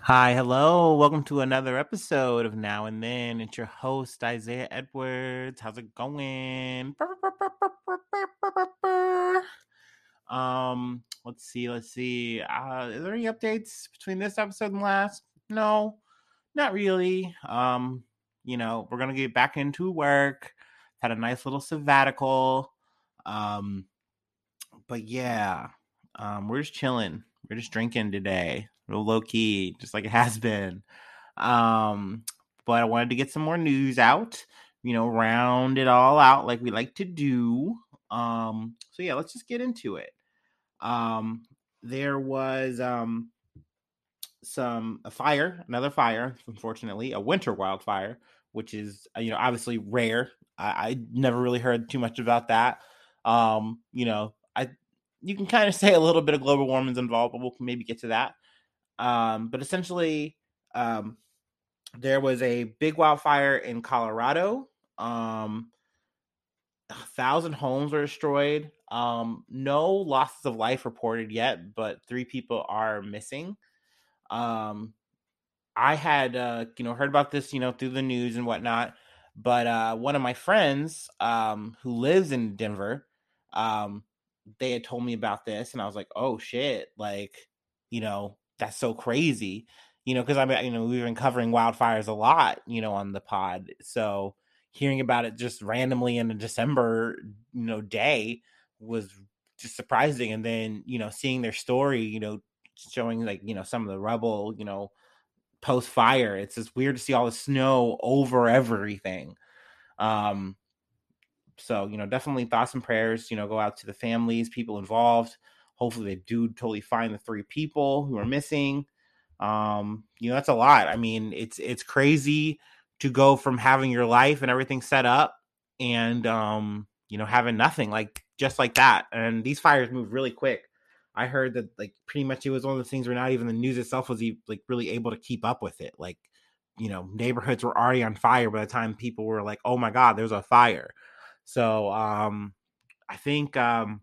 Hi, hello. Welcome to another episode of Now and Then. It's your host, Isaiah Edwards. How's it going? Um, let's see, let's see. Uh, is there any updates between this episode and last? No, not really. Um, you know, we're gonna get back into work. Had a nice little sabbatical. Um, but yeah, um, we're just chilling. We're just drinking today real low key, just like it has been. Um, but I wanted to get some more news out, you know, round it all out like we like to do. Um, so yeah, let's just get into it. Um, there was um some a fire, another fire, unfortunately, a winter wildfire, which is uh, you know obviously rare. I, I never really heard too much about that. Um, you know, I you can kind of say a little bit of global warming's involved, but we'll maybe get to that. Um, but essentially, um, there was a big wildfire in Colorado. Um, a thousand homes were destroyed. Um, no losses of life reported yet, but three people are missing. Um, I had uh, you know heard about this you know through the news and whatnot, but uh, one of my friends um, who lives in Denver, um, they had told me about this, and I was like, oh shit, like you know that's so crazy, you know, because I mean, you know, we've been covering wildfires a lot, you know, on the pod. So hearing about it just randomly in a December, you know, day was just surprising. And then, you know, seeing their story, you know, showing like, you know, some of the rubble, you know, post fire, it's just weird to see all the snow over everything. Um, so, you know, definitely thoughts and prayers, you know, go out to the families, people involved. Hopefully, they do totally find the three people who are missing. Um, you know, that's a lot. I mean, it's it's crazy to go from having your life and everything set up and um, you know, having nothing like just like that. And these fires move really quick. I heard that like pretty much it was one of the things where not even the news itself was like really able to keep up with it. Like, you know, neighborhoods were already on fire by the time people were like, "Oh my god, there's a fire." So, um I think um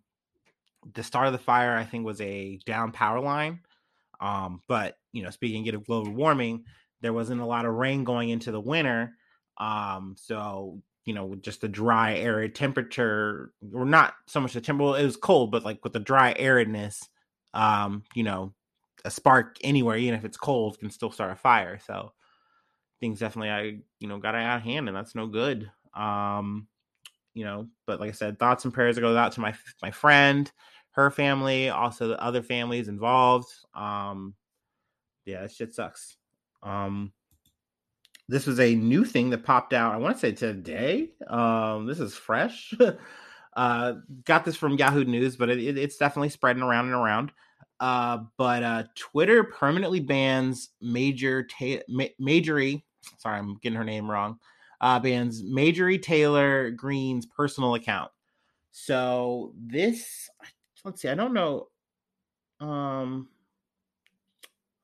the start of the fire, I think, was a down power line. Um, but you know, speaking of global warming, there wasn't a lot of rain going into the winter. Um, so you know, with just the dry, arid temperature, or not so much the temperature, it was cold, but like with the dry aridness, um, you know, a spark anywhere, even if it's cold, can still start a fire. So things definitely, I you know, got out of hand, and that's no good. Um, you know, but like I said, thoughts and prayers go out to my my friend her family, also the other families involved. Um, yeah, shit sucks. Um, this was a new thing that popped out. I want to say today. Um, this is fresh. uh, got this from Yahoo News, but it, it, it's definitely spreading around and around. Uh, but uh, Twitter permanently bans major ta- ma- Majorie. Sorry, I'm getting her name wrong. Uh, bans Marjorie Taylor Greene's personal account. So this, let's see. I don't know. Um,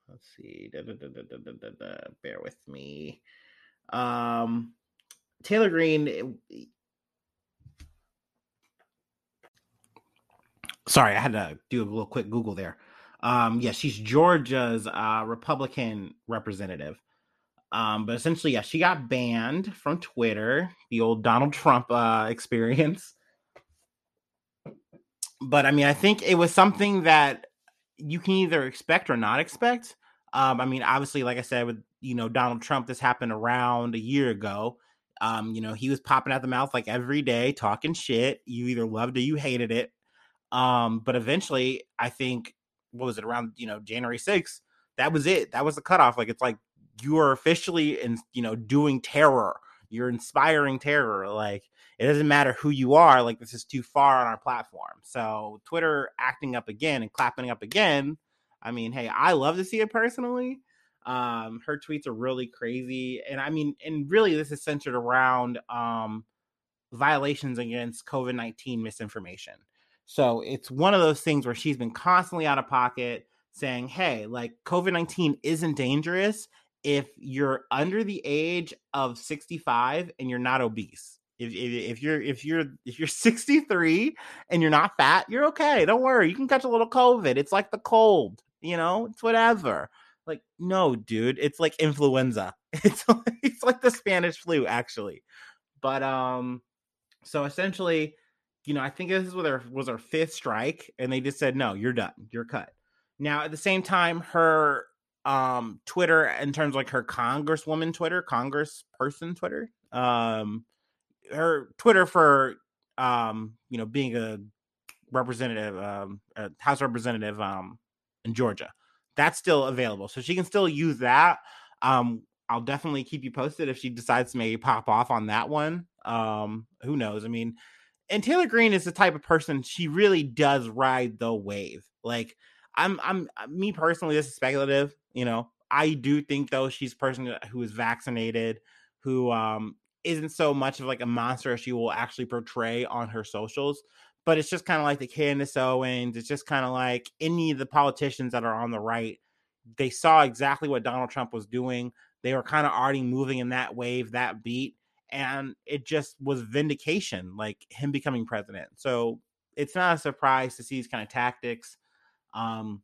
let's see. Da, da, da, Bear with me. Um, Taylor Greene. Eh, sorry, I had to do a little quick Google there. Um, yeah, she's Georgia's uh, Republican representative. Um, but essentially, yeah, she got banned from Twitter, the old Donald Trump uh, experience but I mean, I think it was something that you can either expect or not expect. Um, I mean, obviously, like I said, with you know Donald Trump, this happened around a year ago. Um, you know, he was popping out the mouth like every day, talking shit. You either loved or you hated it. Um, but eventually, I think what was it around you know January sixth? That was it. That was the cutoff. Like it's like you are officially in you know doing terror. You're inspiring terror. Like it doesn't matter who you are like this is too far on our platform so twitter acting up again and clapping up again i mean hey i love to see it personally um her tweets are really crazy and i mean and really this is centered around um violations against covid-19 misinformation so it's one of those things where she's been constantly out of pocket saying hey like covid-19 isn't dangerous if you're under the age of 65 and you're not obese If, if, if you're if you're if you're 63 and you're not fat, you're okay. Don't worry. You can catch a little COVID. It's like the cold, you know. It's whatever. Like no, dude. It's like influenza. It's like, it's like the Spanish flu, actually. But um, so essentially, you know, I think this was her was her fifth strike, and they just said no, you're done, you're cut. Now at the same time, her um Twitter in terms like her Congresswoman Twitter, Congressperson Twitter, um, her Twitter for um you know being a representative, um, a House representative um in Georgia, that's still available, so she can still use that. Um, I'll definitely keep you posted if she decides to maybe pop off on that one. Um, who knows? I mean, and Taylor Greene is the type of person she really does ride the wave. Like I'm, I'm uh, me personally. This is speculative. You know, I do think though she's a person who is vaccinated, who um isn't so much of like a monster as she will actually portray on her socials. But it's just kind of like the Candace Owens. It's just kind of like any of the politicians that are on the right. They saw exactly what Donald Trump was doing they were kind of already moving in that wave, that beat, and it just was vindication, like him becoming president. So it's not a surprise to see these kind of tactics. Um,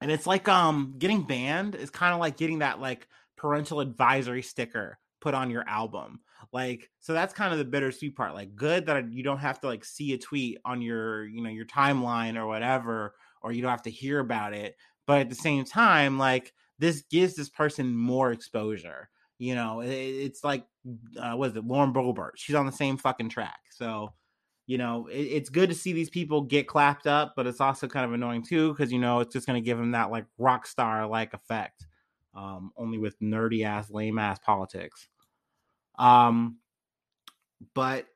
and it's like um getting banned is kind of like getting that like parental advisory sticker put on your album. Like, so that's kind of the bittersweet part. Like, good that you don't have to like see a tweet on your, you know, your timeline or whatever, or you don't have to hear about it. But at the same time, like, this gives this person more exposure. You know, it, it's like uh, what is it, Lauren Boebert? She's on the same fucking track. So, you know, it, it's good to see these people get clapped up, but it's also kind of annoying too because you know it's just going to give them that like rock star like effect, um, only with nerdy ass, lame ass politics. Um, but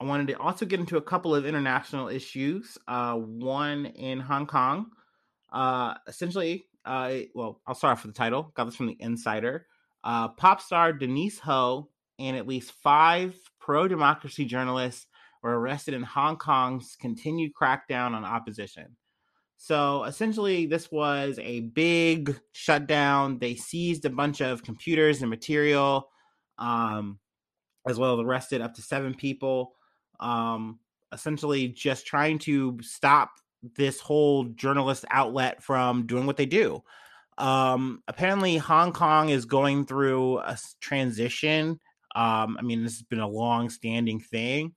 I wanted to also get into a couple of international issues. Uh, one in Hong Kong. Uh, essentially, uh, well, I'll start off with the title. Got this from the Insider. Uh, pop star Denise Ho and at least five pro democracy journalists were arrested in Hong Kong's continued crackdown on opposition. So essentially, this was a big shutdown. They seized a bunch of computers and material, um, as well as arrested up to seven people. Um, essentially, just trying to stop this whole journalist outlet from doing what they do. Um, apparently, Hong Kong is going through a transition. Um, I mean, this has been a long standing thing.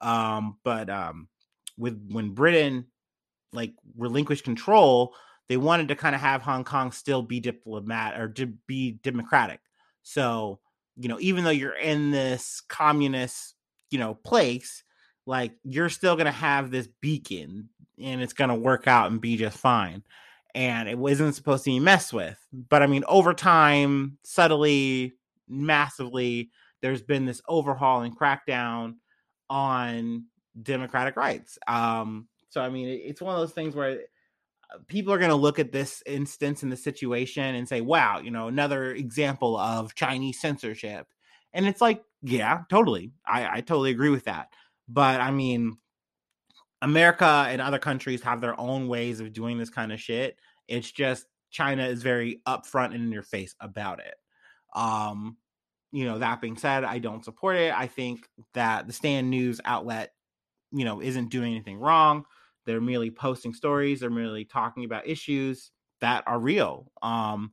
Um, but um, with when Britain like relinquished control, they wanted to kind of have Hong Kong still be diplomat or to be democratic. So, you know, even though you're in this communist, you know, place, like you're still going to have this beacon and it's going to work out and be just fine. And it wasn't supposed to be messed with. But I mean, over time, subtly, massively, there's been this overhaul and crackdown on democratic rights. Um, so, I mean, it's one of those things where uh, people are going to look at this instance in the situation and say, wow, you know, another example of Chinese censorship. And it's like, yeah, totally. I, I totally agree with that. But I mean, America and other countries have their own ways of doing this kind of shit. It's just China is very upfront and in your face about it. Um, you know, that being said, I don't support it. I think that the Stand News outlet, you know, isn't doing anything wrong. They're merely posting stories, they're merely talking about issues that are real. Um,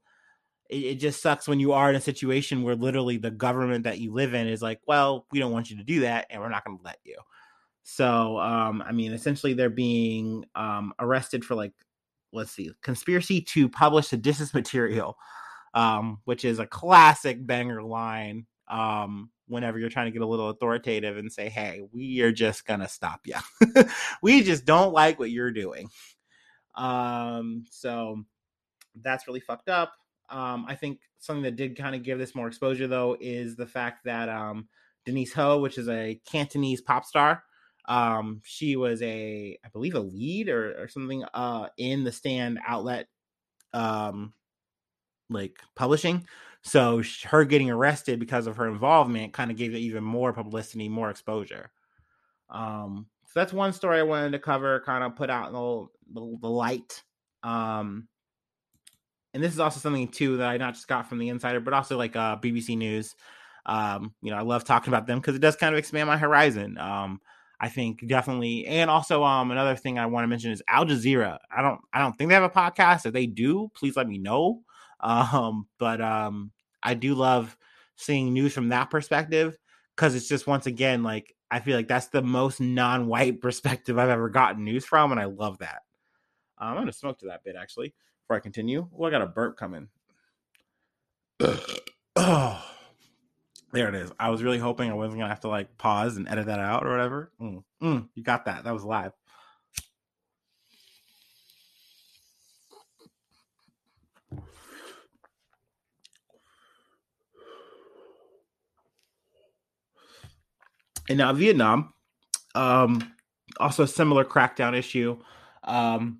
it, it just sucks when you are in a situation where literally the government that you live in is like, well, we don't want you to do that and we're not going to let you. So, um, I mean, essentially, they're being um, arrested for like, let's see, conspiracy to publish seditious material, um, which is a classic banger line. Um, whenever you're trying to get a little authoritative and say, "Hey, we are just gonna stop you. we just don't like what you're doing." Um, so that's really fucked up. Um, I think something that did kind of give this more exposure, though, is the fact that um, Denise Ho, which is a Cantonese pop star, um, she was a, I believe, a lead or, or something uh, in the Stand outlet, um, like publishing. So her getting arrested because of her involvement kind of gave it even more publicity, more exposure. Um, so that's one story I wanted to cover, kind of put out in the, the, the light. Um, and this is also something too that I not just got from the insider, but also like uh, BBC News. Um, you know, I love talking about them because it does kind of expand my horizon. Um, I think definitely, and also um another thing I want to mention is Al Jazeera. I don't I don't think they have a podcast. If they do, please let me know. Um, but um, I do love seeing news from that perspective because it's just once again like I feel like that's the most non-white perspective I've ever gotten news from, and I love that. Um, I'm gonna smoke to that bit actually before I continue. Oh, I got a burp coming. oh. There it is. I was really hoping I wasn't gonna have to like pause and edit that out or whatever. Mm, mm, you got that. That was live. And now Vietnam, um, also a similar crackdown issue. Um,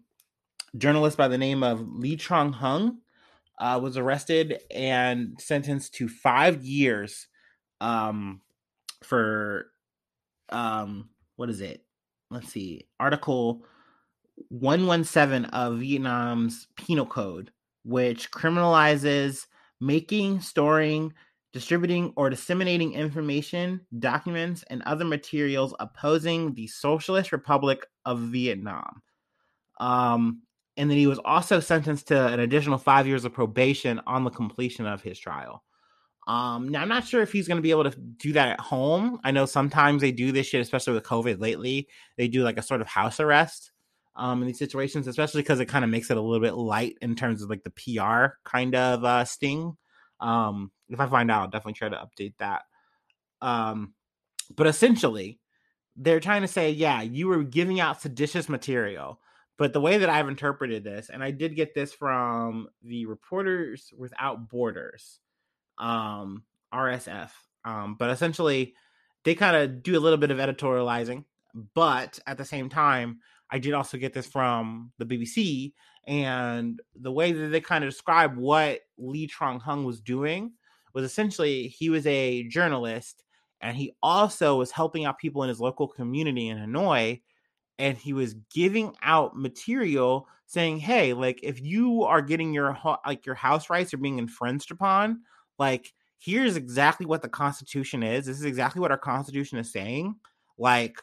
journalist by the name of Le Trong Hung uh, was arrested and sentenced to five years um for um what is it? Let's see. Article 117 of Vietnam's penal code which criminalizes making, storing, distributing or disseminating information, documents, and other materials opposing the Socialist Republic of Vietnam. Um, and then he was also sentenced to an additional five years of probation on the completion of his trial. Um, now I'm not sure if he's going to be able to do that at home. I know sometimes they do this shit, especially with COVID lately. They do like a sort of house arrest um, in these situations, especially because it kind of makes it a little bit light in terms of like the PR kind of uh, sting. Um, if I find out, I'll definitely try to update that. Um, but essentially, they're trying to say, yeah, you were giving out seditious material. But the way that I've interpreted this, and I did get this from the Reporters Without Borders, um, RSF. Um, but essentially, they kind of do a little bit of editorializing. But at the same time, I did also get this from the BBC, and the way that they kind of describe what Le Trong Hung was doing was essentially he was a journalist, and he also was helping out people in his local community in Hanoi, and he was giving out material saying, "Hey, like if you are getting your like your house rights are being infringed upon, like, here's exactly what the Constitution is. This is exactly what our Constitution is saying. Like,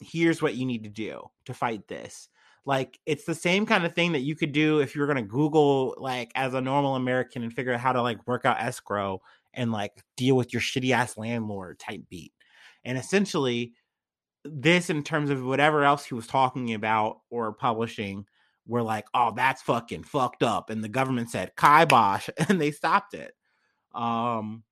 here's what you need to do to fight this. Like, it's the same kind of thing that you could do if you were going to Google, like, as a normal American and figure out how to, like, work out escrow and, like, deal with your shitty ass landlord type beat. And essentially, this, in terms of whatever else he was talking about or publishing, were like, oh, that's fucking fucked up. And the government said, kibosh, and they stopped it. Um,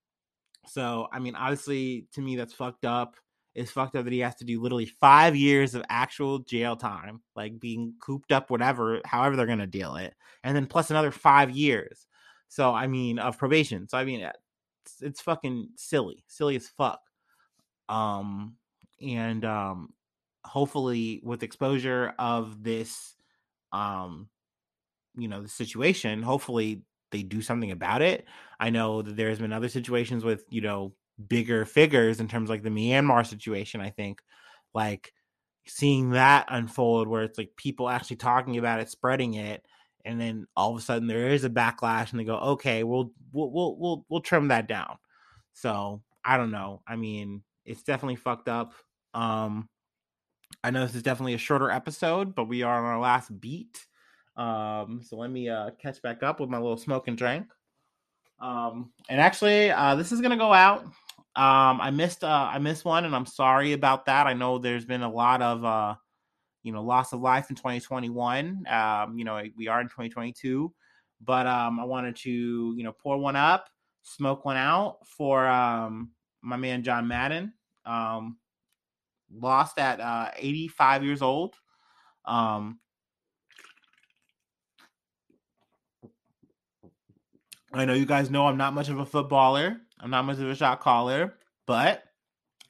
so I mean, obviously, to me, that's fucked up. It's fucked up that he has to do literally five years of actual jail time, like being cooped up, whatever, however they're gonna deal it, and then plus another five years. So I mean, of probation. So I mean, it's, it's fucking silly, silly as fuck. Um, and um, hopefully, with exposure of this, um, you know, the situation, hopefully they do something about it. I know that there's been other situations with, you know, bigger figures in terms of like the Myanmar situation, I think. Like seeing that unfold where it's like people actually talking about it, spreading it, and then all of a sudden there is a backlash and they go, "Okay, we'll we'll we'll we'll, we'll trim that down." So, I don't know. I mean, it's definitely fucked up. Um I know this is definitely a shorter episode, but we are on our last beat. Um, so let me uh, catch back up with my little smoke and drink. Um, and actually, uh, this is gonna go out. Um, I missed uh, I missed one, and I'm sorry about that. I know there's been a lot of uh, you know loss of life in 2021. Um, you know we are in 2022, but um, I wanted to you know pour one up, smoke one out for um, my man John Madden. Um, lost at uh, 85 years old. Um, I know you guys know I'm not much of a footballer. I'm not much of a shot caller, but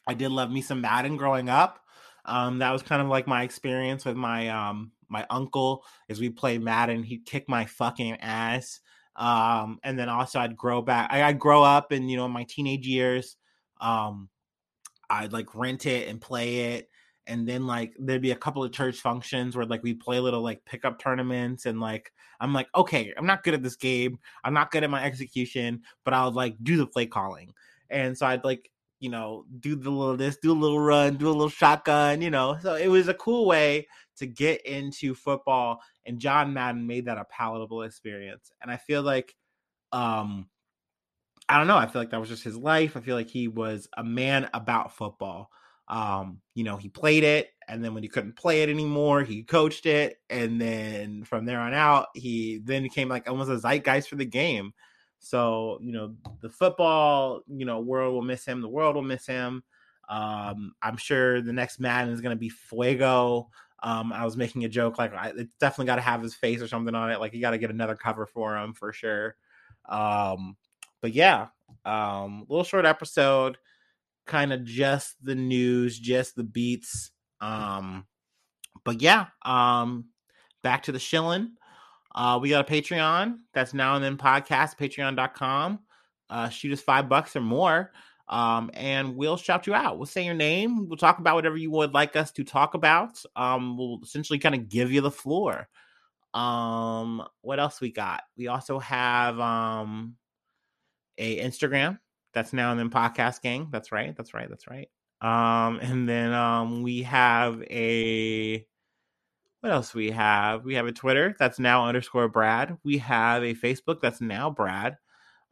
I did love me some Madden growing up. Um, that was kind of like my experience with my um my uncle as we played Madden. He'd kick my fucking ass. Um, and then also I'd grow back. I, would grow up in you know my teenage years. Um, I'd like rent it and play it and then like there'd be a couple of church functions where like we play little like pickup tournaments and like i'm like okay i'm not good at this game i'm not good at my execution but i'll like do the play calling and so I'd like you know do the little this, do a little run, do a little shotgun, you know. So it was a cool way to get into football, and John Madden made that a palatable experience. And I feel like, um, I don't know, I feel like that was just his life. I feel like he was a man about football. Um, you know, he played it, and then when he couldn't play it anymore, he coached it, and then from there on out, he then became like almost a zeitgeist for the game. So, you know, the football, you know, world will miss him. The world will miss him. Um, I'm sure the next Madden is going to be Fuego. Um, I was making a joke like I, it's definitely got to have his face or something on it. Like you got to get another cover for him for sure. Um, but yeah, um, little short episode, kind of just the news, just the beats. Um, but yeah, um, back to the shilling. Uh, we got a Patreon that's now and then podcast, patreon.com. Uh, shoot us five bucks or more. Um, and we'll shout you out. We'll say your name. We'll talk about whatever you would like us to talk about. Um, we'll essentially kind of give you the floor. Um, what else we got? We also have um a Instagram that's now and then podcast gang. That's right. That's right. That's right. Um, and then um we have a what else we have? We have a Twitter that's now underscore Brad. We have a Facebook that's now Brad.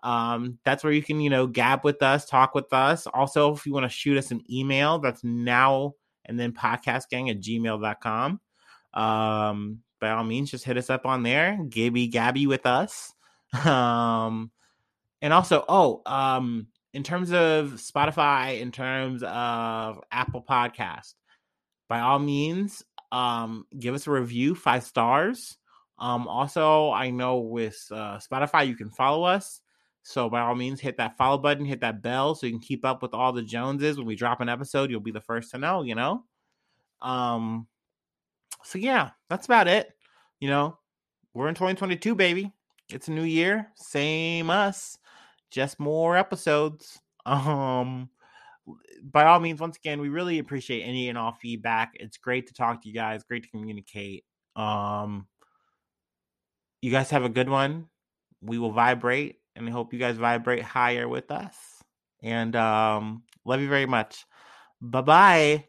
Um, that's where you can, you know, gab with us, talk with us. Also, if you want to shoot us an email, that's now and then podcastgang at gmail.com. Um, by all means, just hit us up on there, gibby gabby with us. Um, and also, oh, um, in terms of Spotify, in terms of Apple Podcast, by all means, um, give us a review, five stars. Um, also, I know with uh, Spotify, you can follow us. So by all means, hit that follow button, hit that bell, so you can keep up with all the Joneses. When we drop an episode, you'll be the first to know. You know. Um. So yeah, that's about it. You know, we're in 2022, baby. It's a new year, same us, just more episodes. Um by all means, once again, we really appreciate any and all feedback. It's great to talk to you guys, great to communicate. Um, you guys have a good one. We will vibrate, and I hope you guys vibrate higher with us. And um, love you very much. Bye bye.